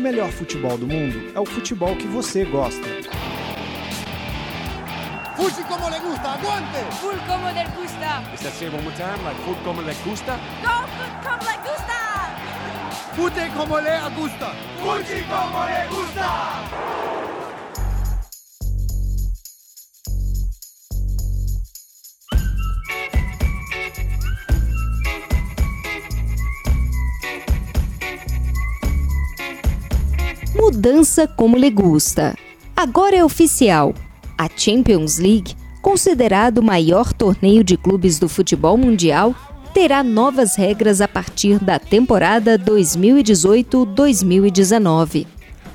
o melhor futebol do mundo é o futebol que você gosta. Fuji como le gusta, aguante! Full como le gusta. Is that say one more time? Like food como le gusta? Go food como le gusta. Fute como le gusta. Fuji como le gusta. Mudança como lhe gusta. Agora é oficial. A Champions League, considerado o maior torneio de clubes do futebol mundial, terá novas regras a partir da temporada 2018-2019.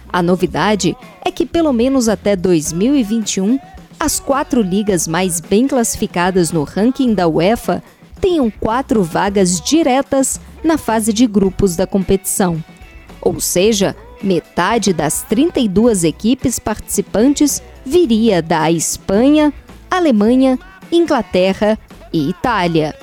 A novidade é que, pelo menos até 2021, as quatro ligas mais bem classificadas no ranking da UEFA tenham quatro vagas diretas na fase de grupos da competição. Ou seja, metade das 32 equipes participantes viria da Espanha, Alemanha, Inglaterra e Itália.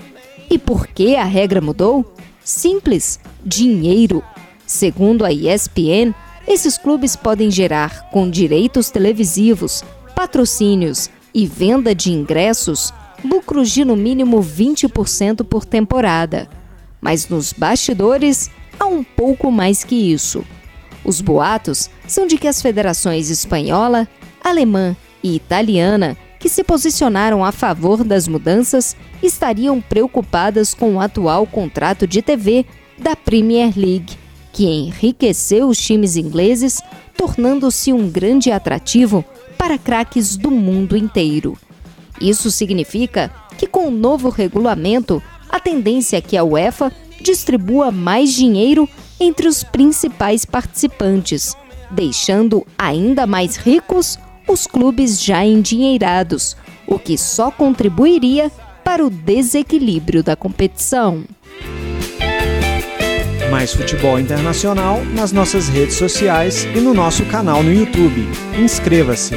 E por que a regra mudou? Simples: dinheiro. Segundo a ESPN, esses clubes podem gerar, com direitos televisivos, patrocínios e venda de ingressos, lucros de no mínimo 20% por temporada. Mas nos bastidores há um pouco mais que isso. Os boatos são de que as federações espanhola, alemã e italiana, que se posicionaram a favor das mudanças, estariam preocupadas com o atual contrato de TV da Premier League, que enriqueceu os times ingleses, tornando-se um grande atrativo para craques do mundo inteiro. Isso significa que, com o novo regulamento, a tendência é que a UEFA distribua mais dinheiro entre os principais participantes, deixando ainda mais ricos os clubes já endinheirados, o que só contribuiria para o desequilíbrio da competição. Mais futebol internacional nas nossas redes sociais e no nosso canal no YouTube. Inscreva-se!